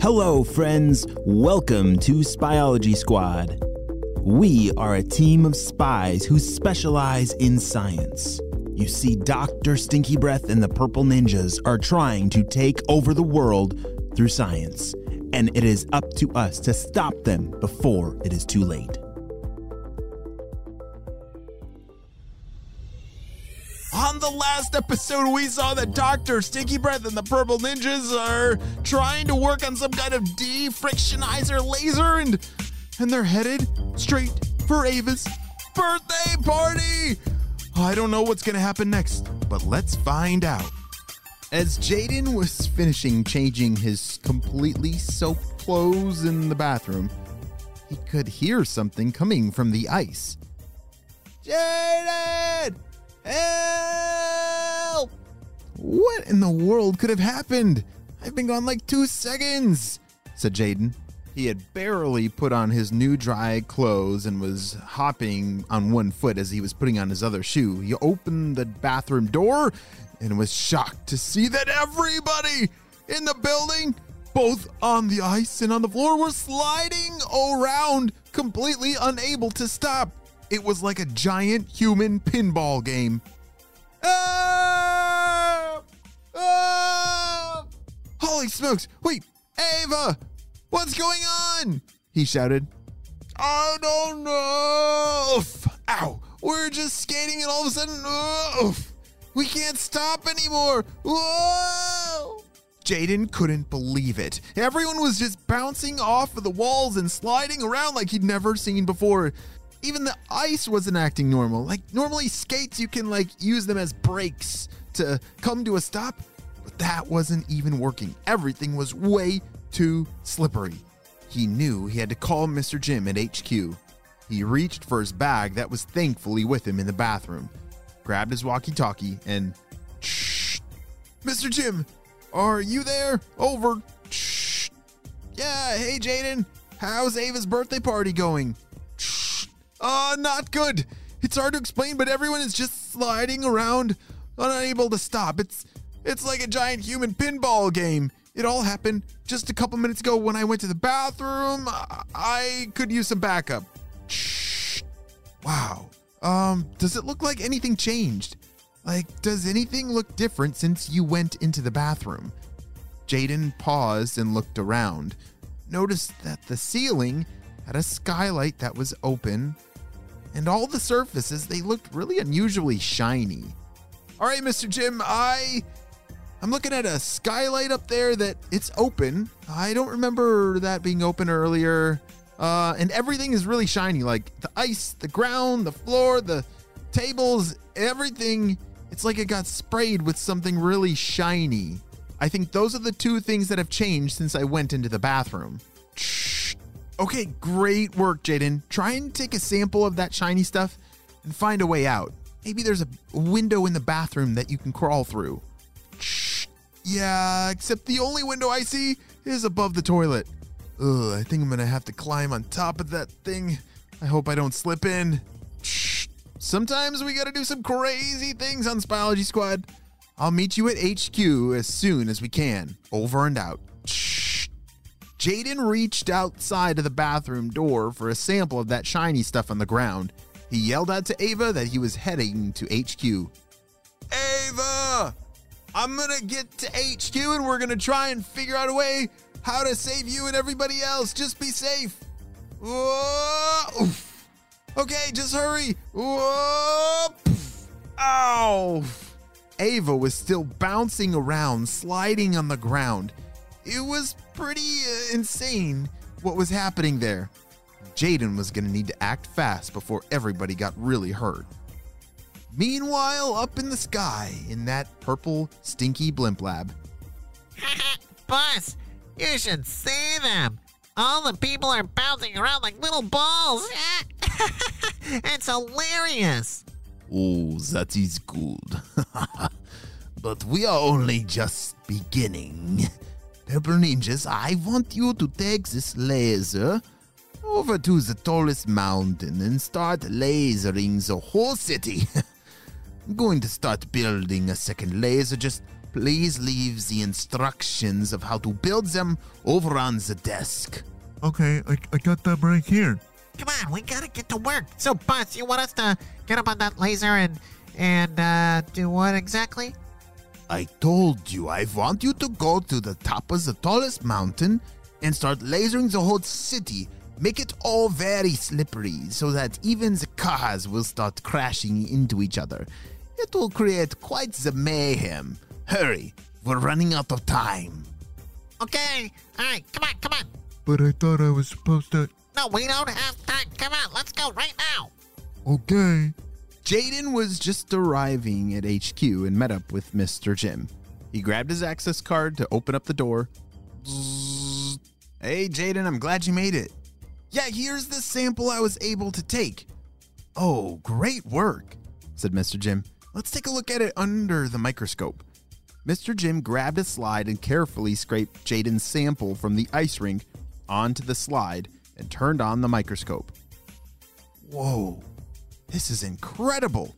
Hello, friends. Welcome to Spyology Squad. We are a team of spies who specialize in science. You see, Dr. Stinky Breath and the Purple Ninjas are trying to take over the world through science, and it is up to us to stop them before it is too late. The last episode, we saw that Dr. Stinky Breath and the Purple Ninjas are trying to work on some kind of defrictionizer laser and and they're headed straight for Ava's birthday party. I don't know what's going to happen next, but let's find out. As Jaden was finishing changing his completely soaked clothes in the bathroom, he could hear something coming from the ice. Jaden! Help! What in the world could have happened? I've been gone like two seconds, said Jaden. He had barely put on his new dry clothes and was hopping on one foot as he was putting on his other shoe. He opened the bathroom door and was shocked to see that everybody in the building, both on the ice and on the floor, were sliding around, completely unable to stop. It was like a giant human pinball game. Ah! Ah! Holy smokes! Wait, Ava! What's going on? He shouted. I don't know. Ow! We're just skating and all of a sudden, oof! We can't stop anymore. Whoa! Jaden couldn't believe it. Everyone was just bouncing off of the walls and sliding around like he'd never seen before. Even the ice wasn't acting normal. Like normally skates you can like use them as brakes to come to a stop, but that wasn't even working. Everything was way too slippery. He knew he had to call Mr. Jim at HQ. He reached for his bag that was thankfully with him in the bathroom, grabbed his walkie talkie, and Shh! Mr. Jim, are you there? Over. Shh! Yeah, hey Jaden, how's Ava's birthday party going? Uh, not good. It's hard to explain, but everyone is just sliding around, unable to stop. It's it's like a giant human pinball game. It all happened just a couple minutes ago when I went to the bathroom. I, I could use some backup. Shh. Wow. Um, does it look like anything changed? Like, does anything look different since you went into the bathroom? Jaden paused and looked around. Noticed that the ceiling had a skylight that was open, and all the surfaces they looked really unusually shiny. All right, Mr. Jim, I I'm looking at a skylight up there that it's open. I don't remember that being open earlier. Uh, and everything is really shiny, like the ice, the ground, the floor, the tables, everything. It's like it got sprayed with something really shiny. I think those are the two things that have changed since I went into the bathroom. Okay, great work, Jaden. Try and take a sample of that shiny stuff and find a way out. Maybe there's a window in the bathroom that you can crawl through. Shh. Yeah, except the only window I see is above the toilet. Ugh, I think I'm gonna have to climb on top of that thing. I hope I don't slip in. Shh. Sometimes we gotta do some crazy things on Spyology Squad. I'll meet you at HQ as soon as we can. Over and out. Jaden reached outside of the bathroom door for a sample of that shiny stuff on the ground. He yelled out to Ava that he was heading to HQ. Ava! I'm gonna get to HQ and we're gonna try and figure out a way how to save you and everybody else. Just be safe. Whoa, oof. Okay, just hurry. Whoa, poof. Ow. Ava was still bouncing around, sliding on the ground. It was pretty uh, insane what was happening there. Jaden was gonna need to act fast before everybody got really hurt. Meanwhile, up in the sky, in that purple, stinky blimp lab. Boss, you should see them. All the people are bouncing around like little balls. it's hilarious. Oh, that is good. but we are only just beginning. Purple Ninjas, I want you to take this laser over to the tallest mountain and start lasering the whole city. I'm going to start building a second laser just please leave the instructions of how to build them over on the desk. Okay, I, I got them right here. Come on, we gotta get to work. So, boss, you want us to get up on that laser and and uh, do what exactly? I told you I want you to go to the top of the tallest mountain and start lasering the whole city. Make it all very slippery so that even the cars will start crashing into each other. It will create quite the mayhem. Hurry, we're running out of time. Okay. All right. Come on. Come on. But I thought I was supposed to. No, we don't have time. Come on. Let's go right now. Okay. Jaden was just arriving at HQ and met up with Mr. Jim. He grabbed his access card to open up the door. Hey, Jaden, I'm glad you made it. Yeah, here's the sample I was able to take. Oh, great work, said Mr. Jim. Let's take a look at it under the microscope. Mr. Jim grabbed a slide and carefully scraped Jaden's sample from the ice rink onto the slide and turned on the microscope. Whoa, this is incredible.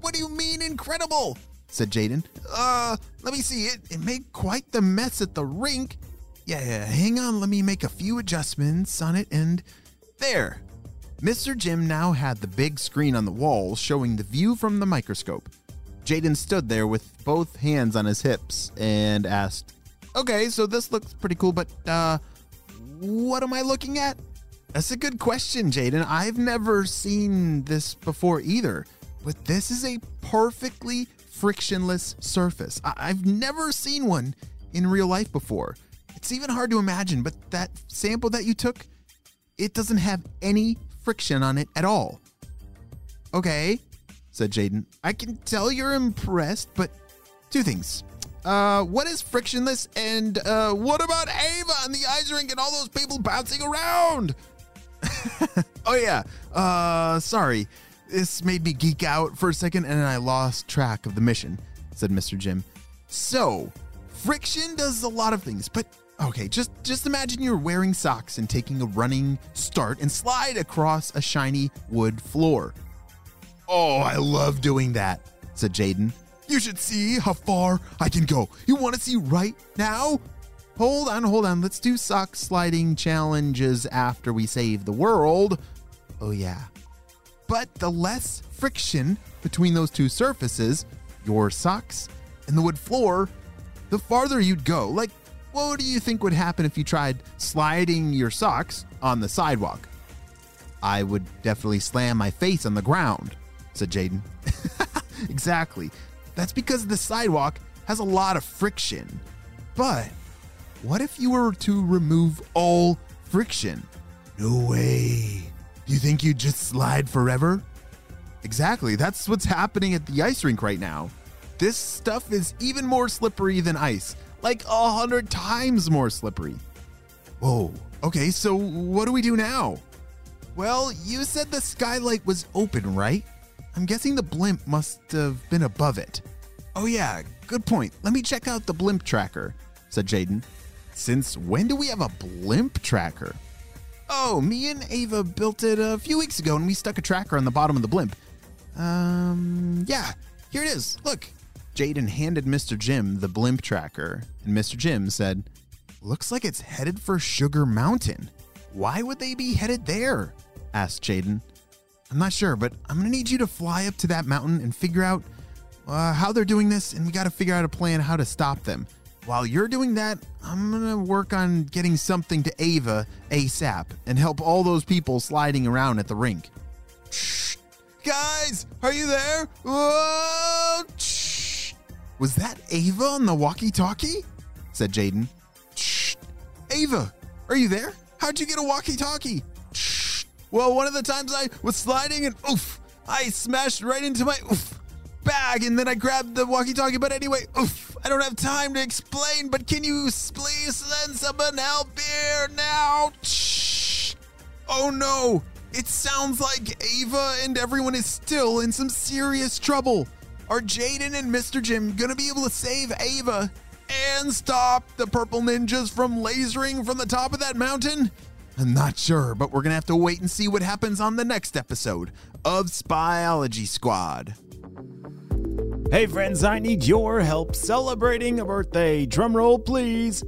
What do you mean incredible? said Jaden. Uh, let me see it. It made quite the mess at the rink. Yeah, yeah, hang on, let me make a few adjustments on it and there. Mr. Jim now had the big screen on the wall showing the view from the microscope. Jaden stood there with both hands on his hips and asked, Okay, so this looks pretty cool, but uh what am I looking at? That's a good question, Jaden. I've never seen this before either. But this is a perfectly frictionless surface. I- I've never seen one in real life before. It's even hard to imagine, but that sample that you took, it doesn't have any friction on it at all. Okay, said Jaden. I can tell you're impressed, but two things. Uh, what is frictionless, and uh, what about Ava and the ice rink and all those people bouncing around? oh yeah. Uh, sorry. This made me geek out for a second, and I lost track of the mission," said Mr. Jim. So, friction does a lot of things, but okay, just just imagine you're wearing socks and taking a running start and slide across a shiny wood floor. Oh, I love doing that, said Jaden. You should see how far I can go. You want to see right now? Hold on, hold on. Let's do sock sliding challenges after we save the world. Oh, yeah. But the less friction between those two surfaces, your socks and the wood floor, the farther you'd go. Like, what do you think would happen if you tried sliding your socks on the sidewalk? I would definitely slam my face on the ground, said Jaden. exactly. That's because the sidewalk has a lot of friction. But what if you were to remove all friction? No way. Do you think you'd just slide forever? Exactly. That's what's happening at the ice rink right now. This stuff is even more slippery than ice, like a hundred times more slippery. Whoa. Okay, so what do we do now? Well, you said the skylight was open, right? I'm guessing the blimp must have been above it. Oh, yeah, good point. Let me check out the blimp tracker, said Jaden. Since when do we have a blimp tracker? Oh, me and Ava built it a few weeks ago and we stuck a tracker on the bottom of the blimp. Um, yeah, here it is. Look. Jaden handed Mr. Jim the blimp tracker, and Mr. Jim said, Looks like it's headed for Sugar Mountain. Why would they be headed there? asked Jaden. I'm not sure, but I'm gonna need you to fly up to that mountain and figure out uh, how they're doing this, and we gotta figure out a plan how to stop them. While you're doing that, I'm gonna work on getting something to Ava ASAP and help all those people sliding around at the rink. Shh. Guys, are you there? Whoa! Shh. Was that Ava on the walkie talkie? said Jaden. Shh. Ava, are you there? How'd you get a walkie talkie? Well, one of the times I was sliding and oof, I smashed right into my oof bag and then I grabbed the walkie talkie. But anyway, oof, I don't have time to explain, but can you please send someone help here now? Shh. Oh no, it sounds like Ava and everyone is still in some serious trouble. Are Jaden and Mr. Jim gonna be able to save Ava and stop the purple ninjas from lasering from the top of that mountain? I'm not sure, but we're gonna have to wait and see what happens on the next episode of Spyology Squad. Hey, friends, I need your help celebrating a birthday. Drum roll, please.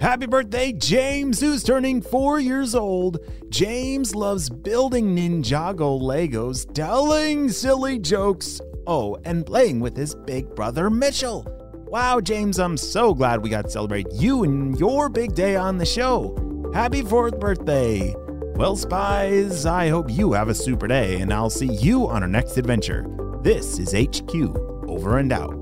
Happy birthday, James, who's turning four years old. James loves building Ninjago Legos, telling silly jokes, oh, and playing with his big brother Mitchell. Wow, James, I'm so glad we got to celebrate you and your big day on the show. Happy fourth birthday. Well, spies, I hope you have a super day, and I'll see you on our next adventure. This is HQ, over and out.